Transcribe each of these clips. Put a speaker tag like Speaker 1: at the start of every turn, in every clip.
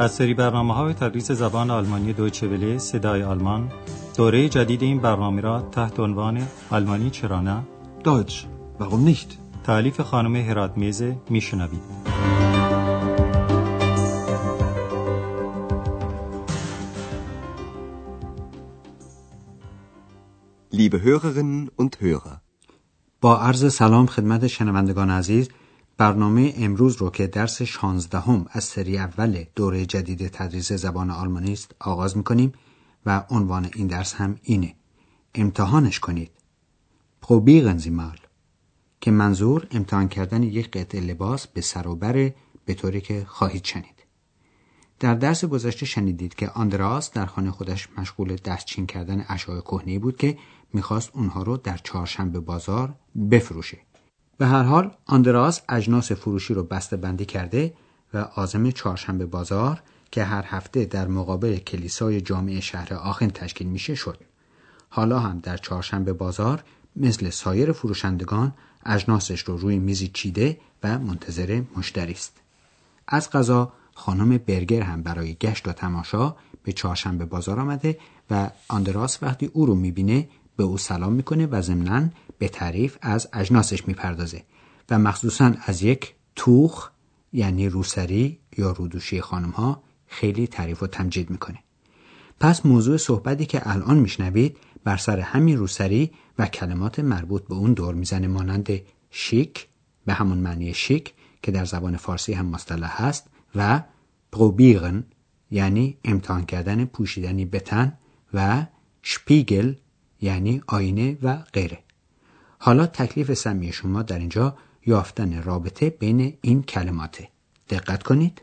Speaker 1: از سری برنامه های تدریس زبان آلمانی دویچه وله صدای آلمان دوره جدید این برنامه را تحت عنوان آلمانی چرا نه
Speaker 2: Deutsch. Warum nicht?
Speaker 1: تعلیف خانم هرات میزه میشنوید
Speaker 3: Liebe Hörerinnen und Hörer,
Speaker 4: با عرض سلام خدمت شنوندگان عزیز برنامه امروز رو که درس 16 هم از سری اول دوره جدید تدریس زبان آلمانی است آغاز می‌کنیم و عنوان این درس هم اینه. امتحانش کنید. probieren Sie mal که منظور امتحان کردن یک قطعه لباس به سر و بره به طوری که خواهید شنید. در درس گذشته شنیدید که آندراس در خانه خودش مشغول دستچین کردن اشیاء کهنه بود که می‌خواست اونها رو در چهارشنبه بازار بفروشه. به هر حال آندراس اجناس فروشی رو بسته بندی کرده و آزم چهارشنبه بازار که هر هفته در مقابل کلیسای جامعه شهر آخن تشکیل میشه شد. حالا هم در چهارشنبه بازار مثل سایر فروشندگان اجناسش رو روی میزی چیده و منتظر مشتری است. از قضا خانم برگر هم برای گشت و تماشا به چهارشنبه بازار آمده و آندراس وقتی او رو می‌بینه به او سلام می‌کنه و ضمنا به تعریف از اجناسش می‌پردازه و مخصوصا از یک توخ یعنی روسری یا رودوشی خانم ها خیلی تعریف و تمجید می‌کنه. پس موضوع صحبتی که الان میشنوید بر سر همین روسری و کلمات مربوط به اون دور می‌زنه مانند شیک به همون معنی شیک که در زبان فارسی هم مصطلح هست و پروبیرن یعنی امتحان کردن پوشیدنی بتن و شپیگل یعنی آینه و غیره حالا تکلیف سمی شما در اینجا یافتن رابطه بین این کلماته دقت کنید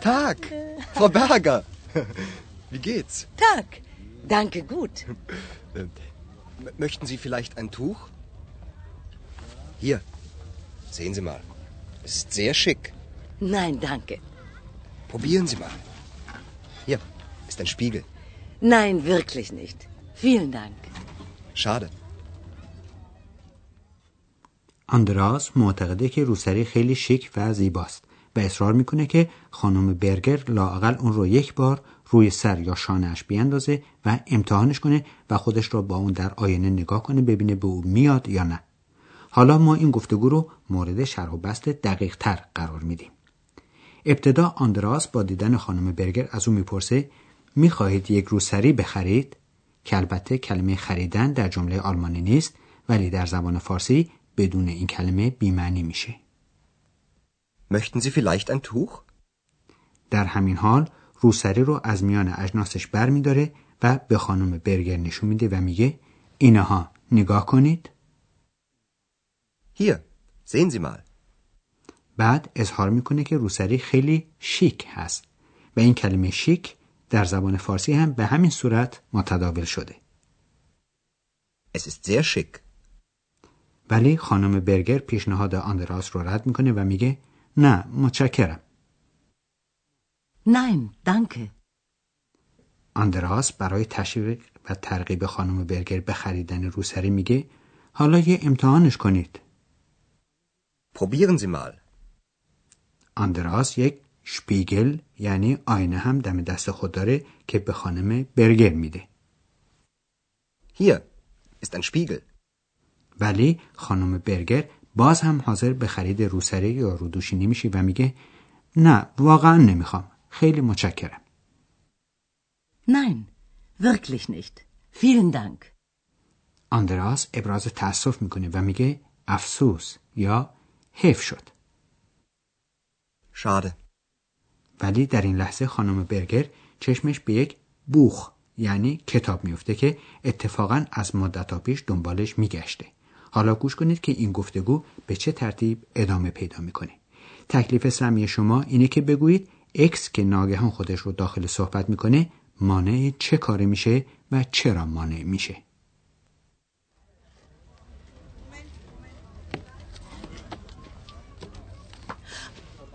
Speaker 3: Tag, Frau Berger. Wie geht's?
Speaker 5: Tag. Danke, gut.
Speaker 3: Möchten Sie vielleicht ein Tuch? Hier, sehen Sie mal. Es ist sehr schick.
Speaker 5: Nein, danke.
Speaker 3: Probieren Sie mal. Hier ist ein Spiegel.
Speaker 5: Nein, wirklich nicht. Vielen Dank.
Speaker 3: Schade.
Speaker 4: آندراس معتقده که روسری خیلی شیک و زیباست و اصرار می‌کنه که خانم برگر لاقل اون رو یک بار روی سر یا شانهش بیاندازه و امتحانش کنه و خودش را با اون در آینه نگاه کنه ببینه به او میاد یا نه حالا ما این گفتگو رو مورد شرح و بست دقیق تر قرار میدیم ابتدا آندراس با دیدن خانم برگر از او می‌پرسه می‌خواهید یک روسری بخرید که البته کلمه خریدن در جمله آلمانی نیست ولی در زبان فارسی بدون این کلمه بیمعنی میشه
Speaker 3: Möchten Sie vielleicht ein Tuch?
Speaker 4: در همین حال روسری رو از میان اجناسش بر می داره و به خانم برگر نشون میده و میگه اینها نگاه کنید
Speaker 3: Hier, sehen Sie mal.
Speaker 4: بعد اظهار می‌کنه که روسری خیلی شیک هست و این کلمه شیک در زبان فارسی هم به همین صورت متداول شده
Speaker 3: Es ist sehr schick.
Speaker 4: ولی خانم برگر پیشنهاد آندراس رو رد می‌کنه و میگه نه متشکرم
Speaker 5: Nein, danke.
Speaker 4: آندراس برای تشویق و ترغیب خانم برگر به خریدن روسری میگه حالا یه امتحانش کنید
Speaker 3: Probieren Sie mal.
Speaker 4: آندراس یک شپیگل یعنی آینه هم دم دست خود داره که به خانم برگر میده
Speaker 3: Hier ist ein Spiegel.
Speaker 4: ولی خانم برگر باز هم حاضر به خرید روسری یا رودوشی نمیشه و میگه نه واقعا نمی‌خوام خیلی متشکرم
Speaker 5: Nein, wirklich nicht. Vielen Dank.
Speaker 4: آندراس ابراز تأسف می‌کنه و میگه افسوس یا حیف شد
Speaker 3: Schade.
Speaker 4: ولی در این لحظه خانم برگر چشمش به یک بوخ یعنی کتاب میفته که اتفاقا از مدت پیش دنبالش میگشته. حالا گوش کنید که این گفتگو به چه ترتیب ادامه پیدا می‌کنه. تکلیف سمی شما اینه که بگویید اکس که ناگهان خودش رو داخل صحبت می‌کنه مانع چه کاری میشه و چرا مانع میشه.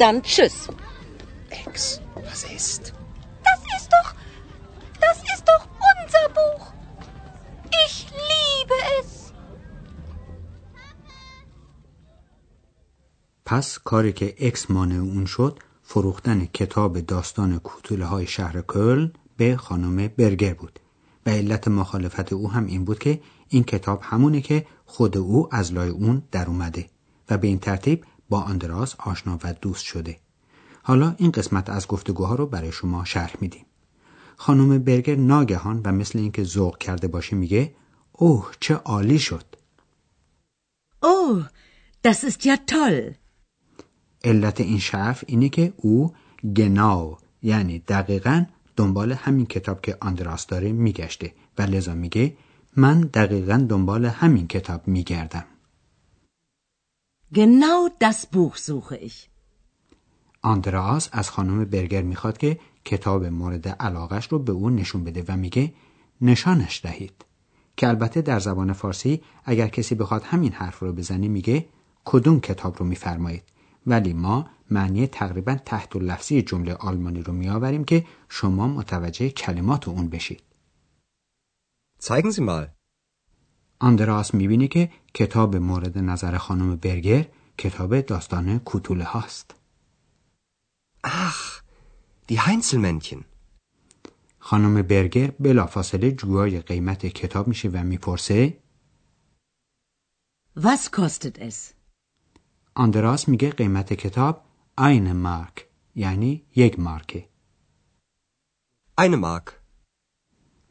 Speaker 5: Dann tschüss.
Speaker 3: Ex, was ist?
Speaker 6: Das ist doch. Das ist doch unser Buch. Ich liebe es.
Speaker 4: پس کاری که اکس مانع اون شد فروختن کتاب داستان کوتوله های شهر کلن به خانم برگر بود و علت مخالفت او هم این بود که این کتاب همونه که خود او از لای اون در اومده و به این ترتیب با آندراس آشنا و دوست شده. حالا این قسمت از گفتگوها رو برای شما شرح میدیم. خانم برگر ناگهان و مثل اینکه ذوق کرده باشه میگه اوه چه عالی شد.
Speaker 5: Oh, das ist ja toll.
Speaker 4: علت این شرف اینه که او گناو یعنی دقیقا دنبال همین کتاب که آندراس داره میگشته و لذا میگه من دقیقا دنبال همین کتاب میگردم.
Speaker 5: Genau das Buch suche ich.
Speaker 4: آندراس از خانم برگر می‌خواد که کتاب مورد علاقش رو به او نشون بده و میگه نشانش دهید که البته در زبان فارسی اگر کسی بخواد همین حرف رو بزنه میگه کدوم کتاب رو میفرمایید ولی ما معنی تقریبا تحت لفظی جمله آلمانی رو میآوریم که شما متوجه کلمات اون بشید
Speaker 3: Zeigen Sie mal.
Speaker 4: آندراس می‌بینه که کتاب مورد نظر خانم برگر کتاب داستان کوتوله هاست
Speaker 3: Ach, die Heinzelmännchen.
Speaker 4: خانم برگر بلافاصله جویای قیمت کتاب میشه و می‌پرسه
Speaker 5: Was kostet es?
Speaker 4: آندراس میگه قیمت کتاب این مارک یعنی یک مارکه
Speaker 3: Eine Mark.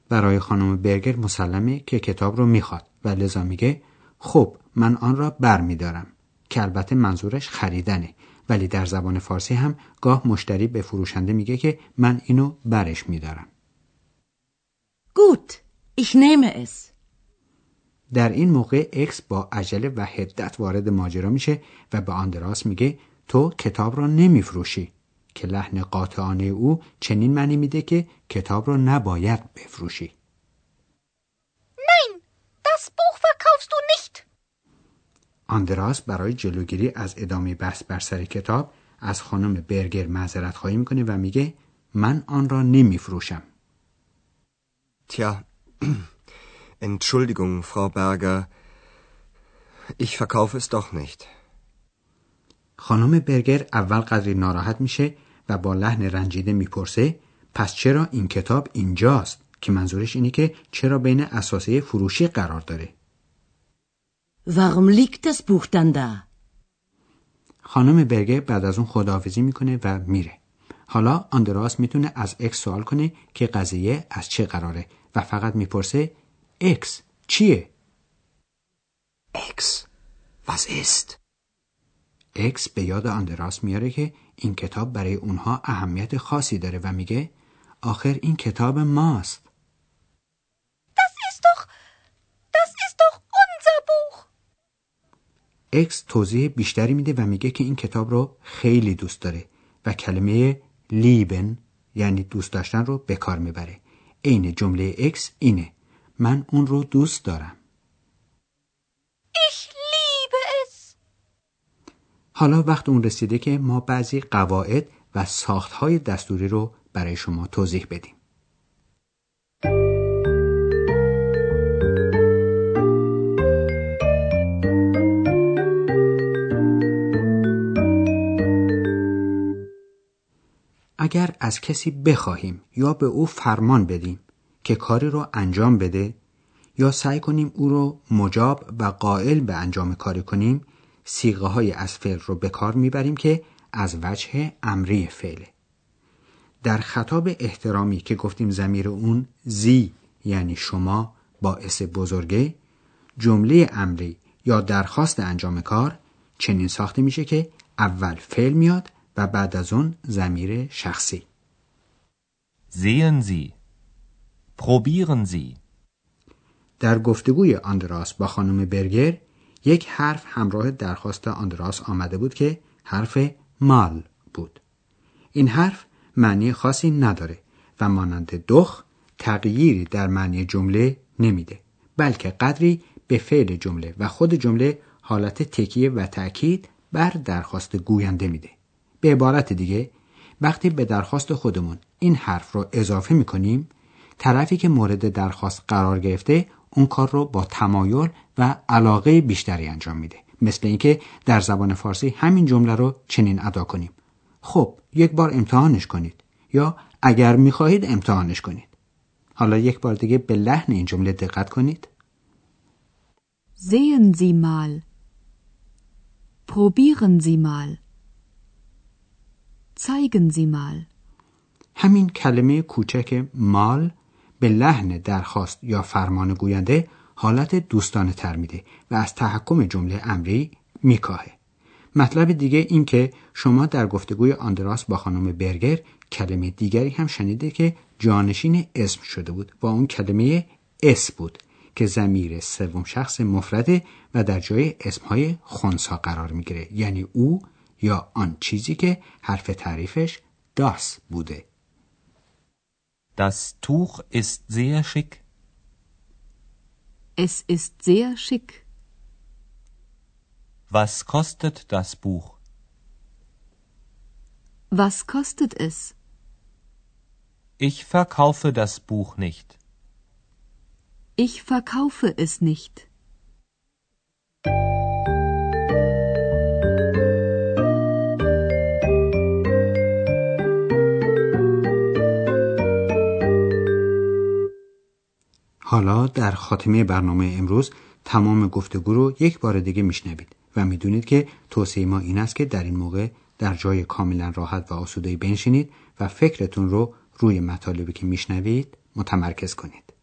Speaker 4: برای خانم برگر مسلمه که کتاب رو می‌خواد و لذا میگه خب من آن را بر میدارم که البته منظورش خریدنه ولی در زبان فارسی هم گاه مشتری به فروشنده میگه که من اینو برش میدارم
Speaker 5: Gut, ich nehme es.
Speaker 4: در این موقع اکس با عجله و هدت وارد ماجرا میشه و به آندراس میگه تو کتاب را نمیفروشی که لحن قاطعانه او چنین معنی میده که کتاب را نباید بفروشی
Speaker 6: Nein, das Buch verkaufst du nicht.
Speaker 4: آندراس برای جلوگیری از ادامه بحث بر سر کتاب از خانم برگر معذرت خواهی می‌کنه و میگه من آن را نمیفروشم
Speaker 3: Tja, Entschuldigung, Frau Berger. Ich verkaufe es doch nicht.
Speaker 4: خانم برگر اول قدری ناراحت میشه و با لحن رنجیده می‌پرسه پس چرا این کتاب اینجاست که منظورش اینه که چرا بین اساسه فروشی قرار داره
Speaker 5: Warum liegt das Buch dann da?
Speaker 4: خانم برگر بعد از اون خداحافظی می‌کنه و میره حالا آندراس می‌تونه از اکس سوال کنه که قضیه از چه قراره و فقط می‌پرسه اکس چیه؟
Speaker 3: Ex, was ist?
Speaker 4: اکس به یاد آندراس میاره که این کتاب برای اونها اهمیت خاصی داره و میگه آخر این کتاب ماست اکس توضیح بیشتری میده و میگه که این کتاب رو خیلی دوست داره و کلمه لیبن یعنی دوست داشتن رو به کار می‌بره. عین جمله اکس اینه. من اون رو دوست دارم.
Speaker 6: Ich liebe es.
Speaker 4: حالا وقت اون رسیده که ما بعضی قواعد و ساختهای دستوری رو برای شما توضیح بدیم. اگر از کسی بخواهیم یا به او فرمان بدیم که کاری رو انجام بده یا سعی کنیم او رو مجاب و قائل به انجام کاری کنیم سیغه های از فعل رو به کار می‌بریم که از وجه امری فعله. در خطاب احترامی که گفتیم زمیر اون زی یعنی شما باعث بزرگه جمله امری یا درخواست انجام کار چنین ساخته میشه که اول فعل میاد و بعد از اون زمیر شخصی
Speaker 7: Sehen Sie. Probieren Sie.
Speaker 4: در گفتگوی آندراس با خانم برگر یک حرف همراه درخواست آندراس آمده بود که حرف مال بود این حرف معنی خاصی نداره و مانند دخ تغییری در معنی جمله نمیده بلکه قدری به فعل جمله و خود جمله حالت تکیه و تأکید بر درخواست گوینده میده به عبارت دیگه وقتی به درخواست خودمون این حرف رو اضافه می‌کنیم طرفی که مورد درخواست قرار گرفته اون کار رو با تمایل و علاقه بیشتری انجام میده مثل اینکه در زبان فارسی همین جمله رو چنین ادا کنیم خب یک بار امتحانش کنید یا اگر می‌خواهید امتحانش کنید حالا یک بار دیگه به لحن این جمله دقت کنید
Speaker 7: Sehen Sie mal. Probieren Sie mal. Zeigen Sie mal.
Speaker 4: همین کلمه کوچک مال به لحن درخواست یا فرمان گوینده حالت دوستانه تر میده و از تحکم جمله امری میکاهه. مطلب دیگه این که شما در گفتگوی آندراس با خانم برگر کلمه دیگری هم شنیده که جانشین اسم شده بود و اون کلمه اس بود که زمیر سوم شخص مفرده و در جای اسمهای خونسا قرار می‌گیره یعنی او یا آن چیزی که حرف تعریفش داس بوده
Speaker 8: Das Tuch ist sehr schick.
Speaker 7: Es ist sehr schick.
Speaker 8: Was kostet das Buch?
Speaker 7: Was kostet es?
Speaker 8: Ich verkaufe das Buch nicht.
Speaker 7: Ich verkaufe es nicht.
Speaker 4: حالا در خاتمه برنامه امروز تمام گفتگو رو یک بار دیگه میشنوید و می‌دونید که توصیه ما این است که در این موقع در جای کاملا راحت و آسوده بنشینید و فکرتون رو روی مطالبی که میشنوید متمرکز کنید.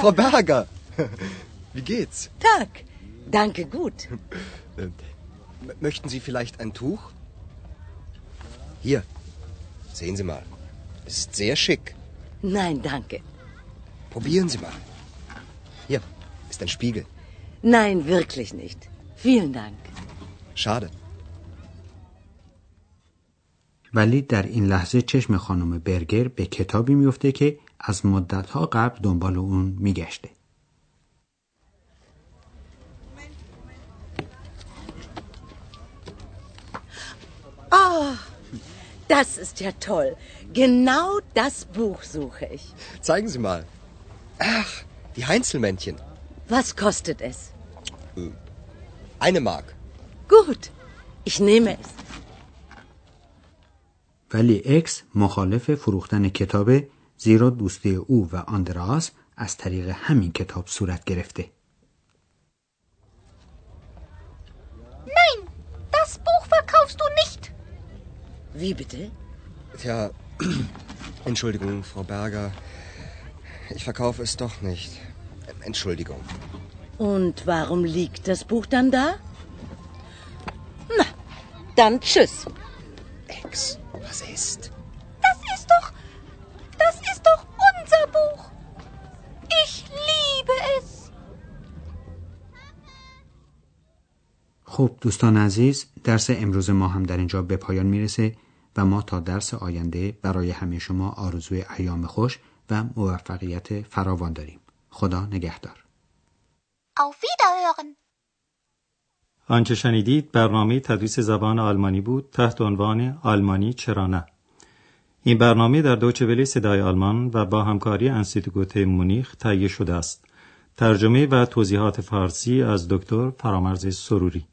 Speaker 3: Frau Berger. Wie geht's?
Speaker 5: Tag. Danke gut.
Speaker 3: Äh, m- möchten Sie vielleicht ein Tuch? Hier, sehen Sie mal. Es ist sehr schick.
Speaker 5: Nein, danke.
Speaker 3: Probieren Sie mal. Hier ist ein Spiegel.
Speaker 5: Nein, wirklich nicht. Vielen Dank.
Speaker 3: Schade.
Speaker 4: ولی در این لحظه چشم خانم برگر به کتابی میفته که از مدتها قبل دنبال اون میگشته.
Speaker 5: Oh, das ist ja toll. Genau das Buch suche ich.
Speaker 3: Zeigen Sie mal. Ach, die Heinzelmännchen.
Speaker 5: Was kostet es?
Speaker 3: Eine Mark.
Speaker 5: Gut, ich nehme es.
Speaker 4: ولی اکس مخالف فروختن کتاب زیرا دوستی او و آندراس از طریق همین کتاب صورت گرفته.
Speaker 6: Nein, das Buch verkaufst du nicht.
Speaker 5: Wie bitte?
Speaker 3: Tja, Entschuldigung, Frau Berger. Ich verkaufe es doch nicht. Entschuldigung.
Speaker 5: Und warum liegt das Buch dann da? Na, dann tschüss.
Speaker 3: Ex, was ist?
Speaker 4: خب دوستان عزیز درس امروز ما هم در اینجا به پایان می‌رسه و ما تا درس آینده برای همه شما آرزوی ایام خوش و موفقیت فراوان داریم. خدا نگهدار.
Speaker 1: آنچه شنیدید برنامه تدریس زبان آلمانی بود تحت عنوان آلمانی چرا نه. این برنامه در دوچه ولی صدای آلمان و با همکاری انستیتوت مونیخ تهیه شده است. ترجمه و توضیحات فارسی از دکتر فرامرز سروری.